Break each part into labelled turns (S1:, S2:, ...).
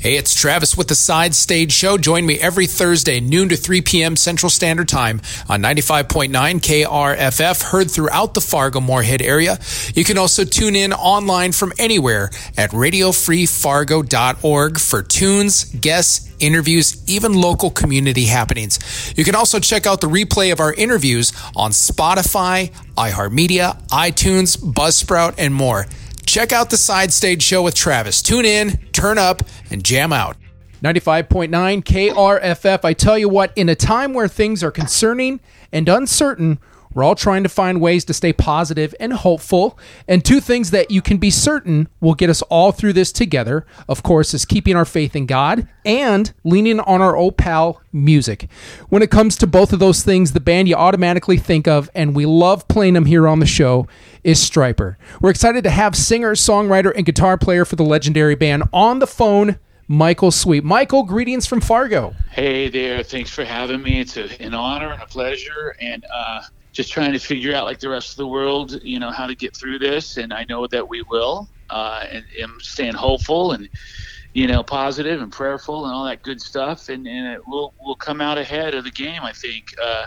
S1: Hey, it's Travis with the Side Stage Show. Join me every Thursday, noon to 3 p.m. Central Standard Time on 95.9 KRFF, heard throughout the Fargo Moorhead area. You can also tune in online from anywhere at radiofreefargo.org for tunes, guests, interviews, even local community happenings. You can also check out the replay of our interviews on Spotify, iHeartMedia, iTunes, Buzzsprout, and more. Check out the Side Stage Show with Travis. Tune in, turn up, and jam out. 95.9 KRFF. I tell you what, in a time where things are concerning and uncertain, we're all trying to find ways to stay positive and hopeful. And two things that you can be certain will get us all through this together, of course, is keeping our faith in God and leaning on our old pal music. When it comes to both of those things, the band you automatically think of, and we love playing them here on the show, is Stryper. We're excited to have singer, songwriter, and guitar player for the legendary band on the phone. Michael Sweet. Michael, greetings from Fargo.
S2: Hey there. Thanks for having me. It's a, an honor and a pleasure. And uh, just trying to figure out, like the rest of the world, you know, how to get through this. And I know that we will. Uh, and am staying hopeful and you know positive and prayerful and all that good stuff. And and it will will come out ahead of the game. I think. Uh,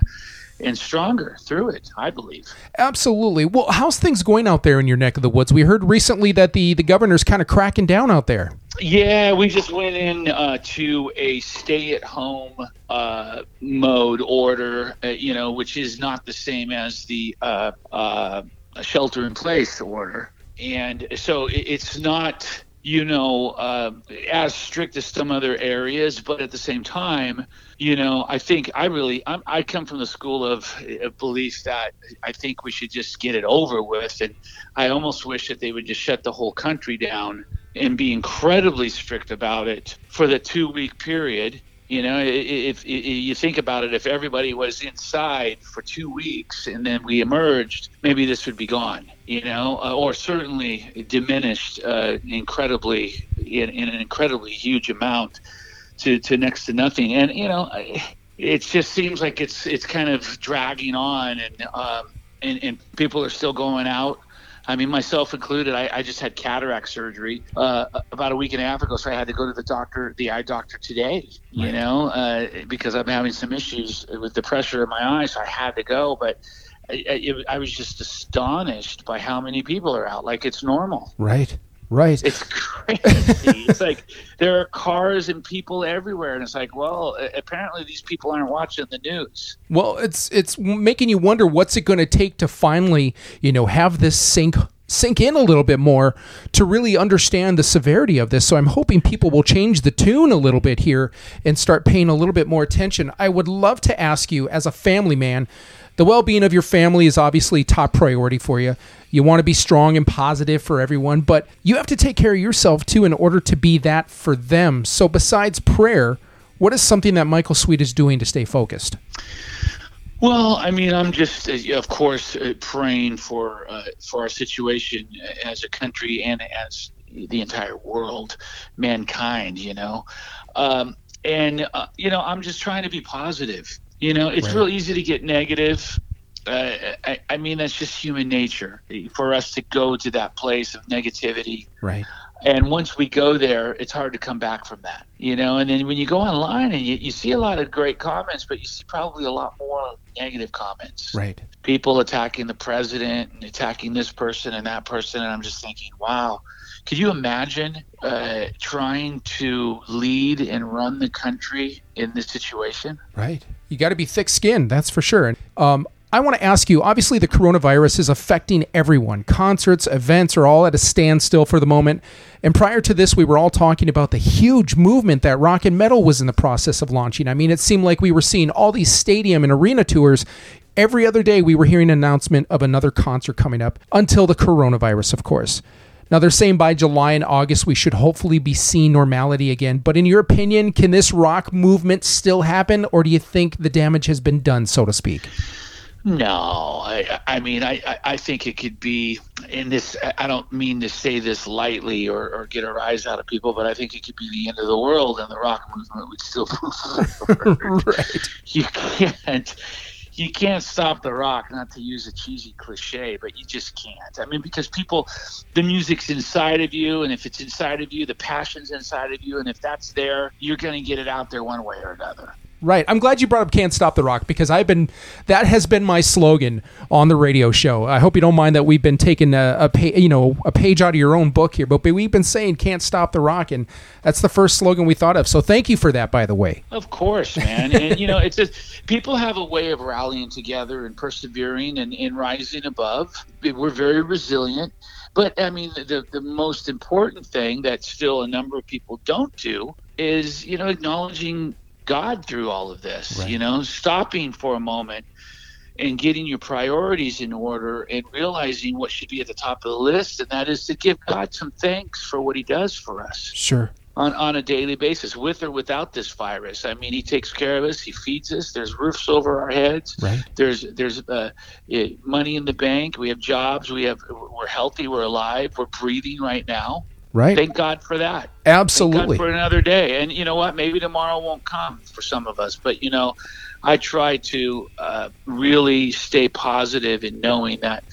S2: and stronger through it, I believe.
S1: Absolutely. Well, how's things going out there in your neck of the woods? We heard recently that the the governor's kind of cracking down out there.
S2: Yeah, we just went in uh, to a stay-at-home uh, mode order, uh, you know, which is not the same as the uh, uh, shelter-in-place order, and so it's not you know, uh, as strict as some other areas, but at the same time, you know, I think I really I'm, i come from the school of, of belief that I think we should just get it over with, and I almost wish that they would just shut the whole country down and be incredibly strict about it for the two week period you know, if, if, you think about it, if everybody was inside for two weeks and then we emerged, maybe this would be gone. You know, uh, or certainly diminished uh, incredibly in, in, an incredibly huge amount to, to next to nothing. And you know, it just seems like it's it's kind of dragging on, and um, and, and people are still going out I mean, myself included. I, I just had cataract surgery uh, about a week and a half ago, so I had to go to the doctor, the eye doctor today. You right. know, uh, because I'm having some issues with the pressure in my eyes, so I had to go. But I, I, I was just astonished by how many people are out. Like it's normal.
S1: Right. Right.
S2: It's crazy. it's like there are cars and people everywhere, and it's like, well, apparently these people aren't watching the news.
S1: Well, it's it's making you wonder what's it going to take to finally, you know, have this sink sink in a little bit more to really understand the severity of this. So I'm hoping people will change the tune a little bit here and start paying a little bit more attention. I would love to ask you, as a family man, the well being of your family is obviously top priority for you. You want to be strong and positive for everyone, but you have to take care of yourself too in order to be that for them. So, besides prayer, what is something that Michael Sweet is doing to stay focused?
S2: Well, I mean, I'm just, uh, of course, uh, praying for uh, for our situation as a country and as the entire world, mankind. You know, um, and uh, you know, I'm just trying to be positive. You know, it's right. real easy to get negative uh, I, I, mean, that's just human nature for us to go to that place of negativity.
S1: Right.
S2: And once we go there, it's hard to come back from that, you know. And then when you go online and you, you see a lot of great comments, but you see probably a lot more negative comments.
S1: Right.
S2: People attacking the president and attacking this person and that person. And I'm just thinking, wow, could you imagine uh, trying to lead and run the country in this situation?
S1: Right. You got to be thick skinned, that's for sure. Um, I want to ask you obviously, the coronavirus is affecting everyone. Concerts, events are all at a standstill for the moment. And prior to this, we were all talking about the huge movement that rock and metal was in the process of launching. I mean, it seemed like we were seeing all these stadium and arena tours. Every other day, we were hearing an announcement of another concert coming up until the coronavirus, of course. Now, they're saying by July and August, we should hopefully be seeing normality again. But in your opinion, can this rock movement still happen, or do you think the damage has been done, so to speak?
S2: No, I, I mean, I, I think it could be in this. I don't mean to say this lightly or, or get a rise out of people, but I think it could be the end of the world, and the rock movement would still move forward. right. You can't, you can't stop the rock. Not to use a cheesy cliche, but you just can't. I mean, because people, the music's inside of you, and if it's inside of you, the passion's inside of you, and if that's there, you're going to get it out there one way or another.
S1: Right. I'm glad you brought up "Can't Stop the Rock" because I've been that has been my slogan on the radio show. I hope you don't mind that we've been taking a, a pa- you know a page out of your own book here, but we've been saying "Can't Stop the Rock," and that's the first slogan we thought of. So thank you for that, by the way.
S2: Of course, man. and you know, it's just people have a way of rallying together and persevering and, and rising above. We're very resilient. But I mean, the the most important thing that still a number of people don't do is you know acknowledging God through all of this. Right. You know, stopping for a moment and getting your priorities in order and realizing what should be at the top of the list, and that is to give God some thanks for what He does for us.
S1: Sure.
S2: On, on a daily basis, with or without this virus. I mean, he takes care of us. He feeds us. There's roofs over our heads.
S1: Right.
S2: There's there's uh, money in the bank. We have jobs. We have we're healthy. We're alive. We're breathing right now.
S1: Right.
S2: Thank God for that.
S1: Absolutely.
S2: for another day. And you know what? Maybe tomorrow won't come for some of us, but you know, I try to uh, really stay positive in knowing that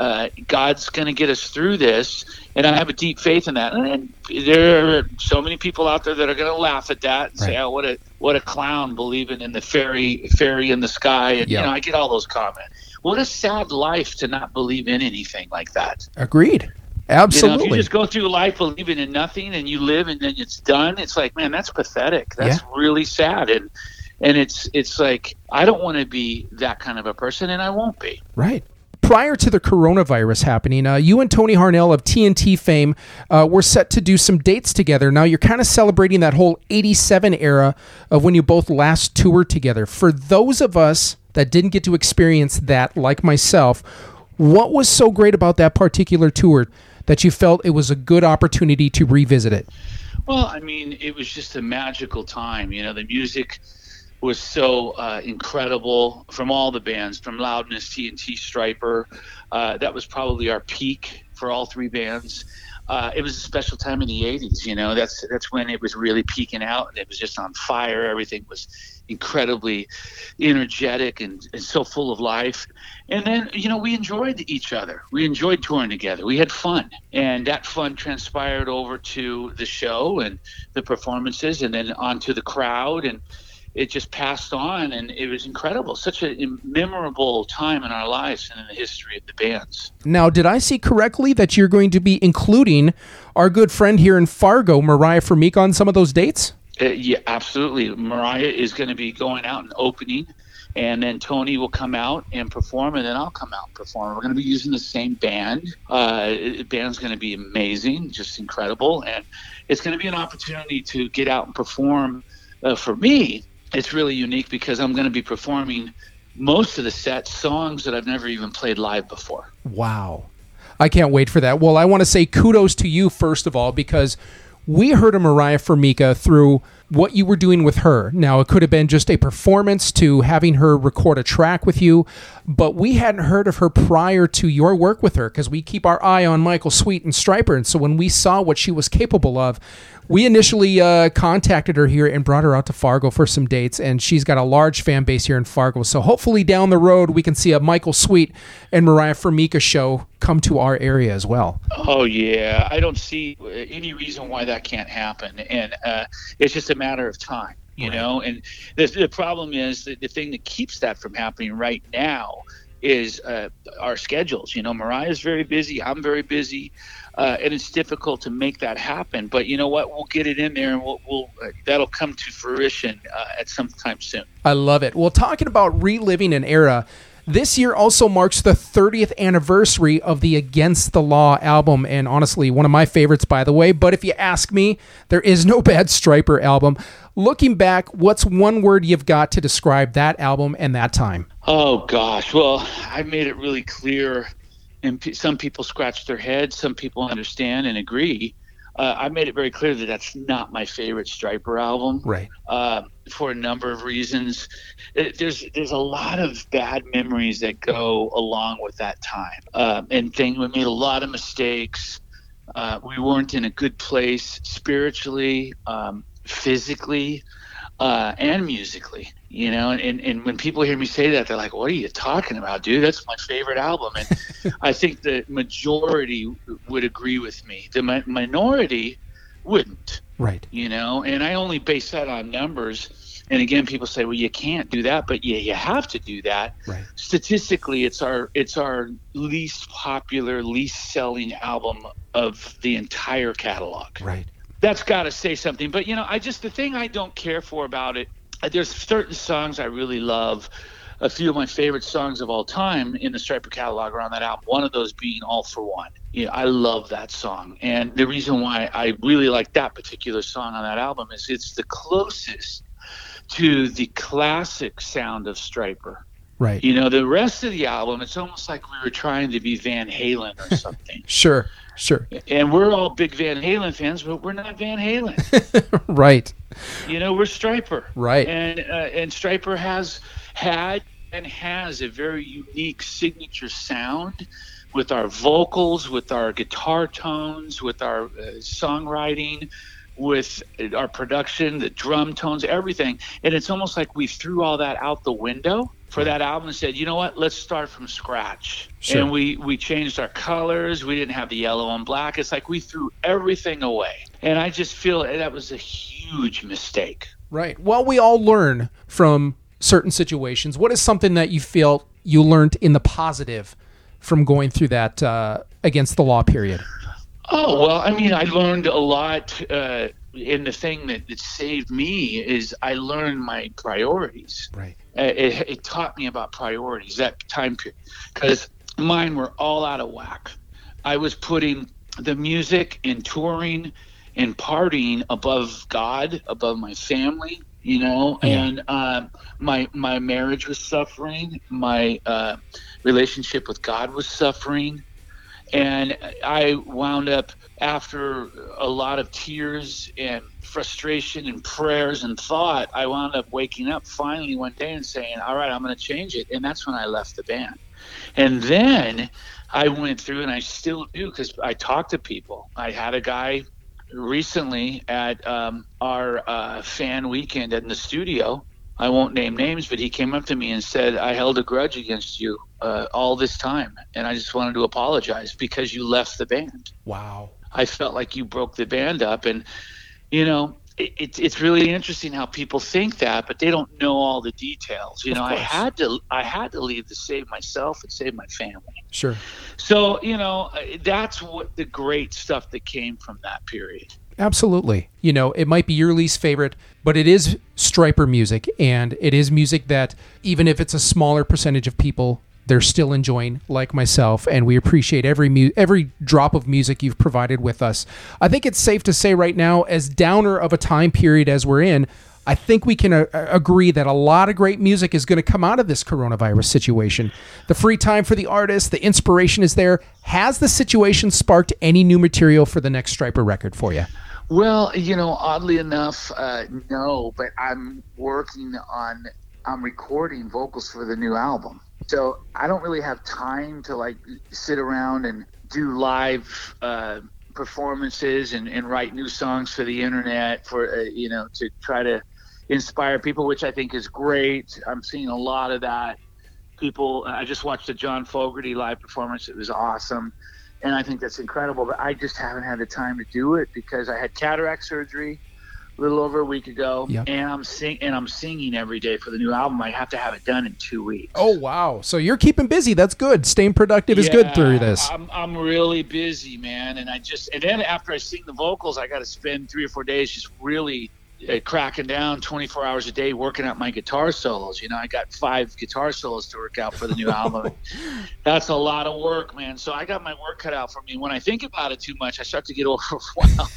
S2: uh, God's going to get us through this, and I have a deep faith in that. And there are so many people out there that are going to laugh at that and right. say, "Oh, what a what a clown believing in the fairy fairy in the sky." And yep. you know, I get all those comments. What a sad life to not believe in anything like that.
S1: Agreed. Absolutely. You know,
S2: if you just go through life believing in nothing and you live and then it's done, it's like, man, that's pathetic. That's yeah. really sad. And and it's it's like I don't want to be that kind of a person, and I won't be.
S1: Right. Prior to the coronavirus happening, uh, you and Tony Harnell of TNT fame uh, were set to do some dates together. Now you're kind of celebrating that whole '87 era of when you both last toured together. For those of us that didn't get to experience that, like myself, what was so great about that particular tour? That you felt it was a good opportunity to revisit it?
S2: Well, I mean, it was just a magical time. You know, the music was so uh, incredible from all the bands, from Loudness, TNT, Stryper. Uh, that was probably our peak for all three bands. Uh, it was a special time in the 80s you know that's that's when it was really peaking out and it was just on fire everything was incredibly energetic and, and so full of life. And then, you know, we enjoyed each other. We enjoyed touring together. We had fun. And that fun transpired over to the show and the performances and then onto the crowd. And it just passed on and it was incredible. Such a memorable time in our lives and in the history of the bands.
S1: Now, did I see correctly that you're going to be including our good friend here in Fargo, Mariah Formica, on some of those dates?
S2: Uh, yeah, absolutely. Mariah is going to be going out and opening, and then Tony will come out and perform, and then I'll come out and perform. We're going to be using the same band. Uh, the band's going to be amazing, just incredible, and it's going to be an opportunity to get out and perform. Uh, for me, it's really unique because I'm going to be performing most of the set songs that I've never even played live before.
S1: Wow. I can't wait for that. Well, I want to say kudos to you, first of all, because we heard of Mariah Formica through what you were doing with her. Now, it could have been just a performance to having her record a track with you, but we hadn't heard of her prior to your work with her because we keep our eye on Michael Sweet and Stryper. And so when we saw what she was capable of, we initially uh, contacted her here and brought her out to Fargo for some dates, and she's got a large fan base here in Fargo. So hopefully down the road we can see a Michael Sweet and Mariah Formica show come to our area as well.
S2: Oh yeah, I don't see any reason why that can't happen, and uh, it's just a matter of time, you right. know. And the, the problem is that the thing that keeps that from happening right now is uh, our schedules. You know, Mariah's very busy. I'm very busy uh, and it's difficult to make that happen. But you know what? We'll get it in there, and we'll, we'll uh, that'll come to fruition uh, at some time soon.
S1: I love it. Well, talking about reliving an era. This year also marks the 30th anniversary of the Against the Law album, and honestly, one of my favorites, by the way. But if you ask me, there is no bad Stryper album. Looking back, what's one word you've got to describe that album and that time?
S2: Oh, gosh. Well, I made it really clear and some people scratch their heads. Some people understand and agree. Uh, I made it very clear that that's not my favorite Stryper album,
S1: right?
S2: Uh, for a number of reasons. It, there's there's a lot of bad memories that go along with that time, uh, and things we made a lot of mistakes. Uh, we weren't in a good place spiritually, um, physically. Uh, and musically. You know, and, and when people hear me say that, they're like, "What are you talking about, dude? That's my favorite album." And I think the majority would agree with me. The mi- minority wouldn't.
S1: Right.
S2: You know, and I only base that on numbers. And again, people say, "Well, you can't do that," but yeah, you have to do that.
S1: Right.
S2: Statistically, it's our it's our least popular, least selling album of the entire catalog.
S1: Right.
S2: That's got to say something. But you know, I just the thing I don't care for about it. uh, There's certain songs I really love. A few of my favorite songs of all time in the Stryper catalog are on that album. One of those being "All for One." Yeah, I love that song, and the reason why I really like that particular song on that album is it's the closest to the classic sound of Stryper.
S1: Right.
S2: You know, the rest of the album, it's almost like we were trying to be Van Halen or something.
S1: Sure. Sure.
S2: and we're all big Van Halen fans, but we're not Van Halen.
S1: right.
S2: you know, we're Stryper.
S1: Right.
S2: And uh, and Stryper has had and has a very unique signature sound with our vocals, with our guitar tones, with our uh, songwriting, with our production, the drum tones, everything. And it's almost like we threw all that out the window for that album and said, you know what, let's start from scratch.
S1: Sure.
S2: And we, we changed our colors. We didn't have the yellow and black. It's like we threw everything away. And I just feel that was a huge mistake.
S1: Right. Well, we all learn from certain situations. What is something that you feel you learned in the positive from going through that uh, against the law period?
S2: Oh well, I mean, I learned a lot. Uh, and the thing that, that saved me is I learned my priorities.
S1: Right.
S2: Uh, It, it taught me about priorities that time period because mine were all out of whack. I was putting the music and touring and partying above God, above my family, you know,
S1: Yeah.
S2: and uh, my my marriage was suffering. My uh, relationship with God was suffering and I wound up after a lot of tears and frustration and prayers and thought, I wound up waking up finally one day and saying, "All right, I'm going to change it." And that's when I left the band. And then I went through, and I still do because I talk to people. I had a guy recently at um, our uh, fan weekend in the studio. I won't name names, but he came up to me and said, "I held a grudge against you uh, all this time, and I just wanted to apologize because you left the band.
S1: Wow.
S2: I felt like you broke the band up, and you know." it- It's it's really interesting how people think that, but they don't know all the details. You know, I had to I had to leave to save myself and save my family.
S1: Sure.
S2: So you know, that's what the great stuff that came from that period.
S1: Absolutely. You know, it might be your least favorite, but it is Stryper music, and it is music that, even if it's a smaller percentage of people, they're still enjoying, like myself, and we appreciate every mu- every drop of music you've provided with us. I think it's safe to say right now, as downer of a time period as we're in, I think we can uh, agree that a lot of great music is going to come out of this coronavirus situation. The free time for the artist, the inspiration is there. Has the situation sparked any new material for the next Stryper record for you?
S2: Well, you know, oddly enough, uh, no, but I'm working on, I'm recording vocals for the new album. So I don't really have time to like sit around and do live uh, performances and, and write new songs for the internet for, uh, you know, to try to inspire people, which I think is great. I'm seeing a lot of that. People, I just watched a John Fogerty live performance. It was awesome and I think that's incredible. But I just haven't had the time to do it because I had cataract surgery a little over a week ago,
S1: Yep.
S2: and I'm sing and I'm singing every day for the new album. I have to have it done in two weeks.
S1: Oh wow! So you're keeping busy. That's good. Staying productive is good through this.
S2: I'm I'm really busy, man, and I just and then after I sing the vocals, I got to spend three or four days just really. Uh, cracking down 24 hours a day working out my guitar solos you know i got five guitar solos to work out for the new album that's a lot of work man so i got my work cut out for me when i think about it too much i start to get overwhelmed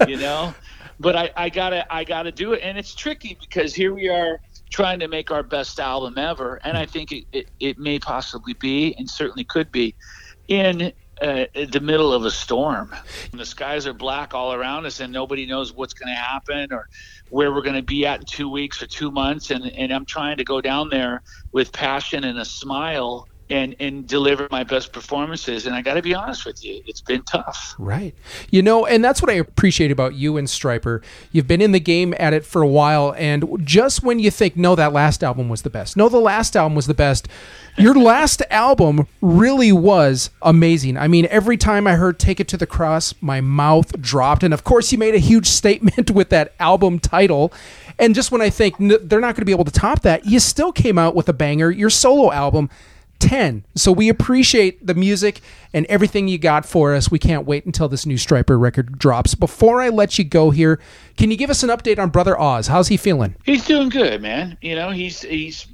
S2: you know but I, I gotta i gotta do it. And it's tricky because here we are trying to make our best album ever. And i think it, it, it may possibly be and certainly could be in uh, the middle of a storm. The skies are black all around us and nobody knows what's going to happen or where we're going to be at in two weeks or two months. And, and i'm trying to go down there with passion and a smile and and deliver my best performances. And I got to be honest with you, it's been tough.
S1: Right. You know, and that's what I appreciate about you and Stryper. You've been in the game at it for a while, and just when you think, no, that last album was the best, no, the last album was the best, your last album really was amazing. I mean, every time I heard Take It to the Cross, my mouth dropped. And of course, you made a huge statement with that album title. And just when I think they're not going to be able to top that, you still came out with a banger, your solo album. 10. So we appreciate the music and everything you got for us. We can't wait until this new Stryper record drops. Before I let you go here, can you give us an update on Brother Oz? How's he feeling?
S2: He's doing good, man. You know, he's he's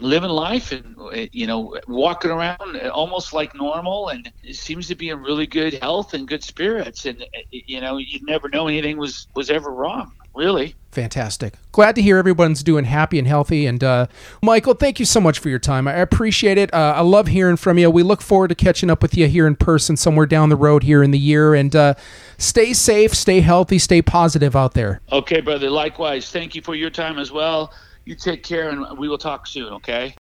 S2: living life and you know walking around almost like normal and seems to be in really good health and good spirits and you know you never know anything was was ever wrong really?
S1: Fantastic. Glad to hear everyone's doing happy and healthy. And uh, michael thank you so much for your time. I appreciate it. Uh, i love hearing from you. We look forward to catching up with you here in person somewhere down the road here in the year. And uh, stay safe stay healthy stay positive out there.
S2: Okay brother. Likewise. Thank you for your time as well. You take care and we will talk soon, okay?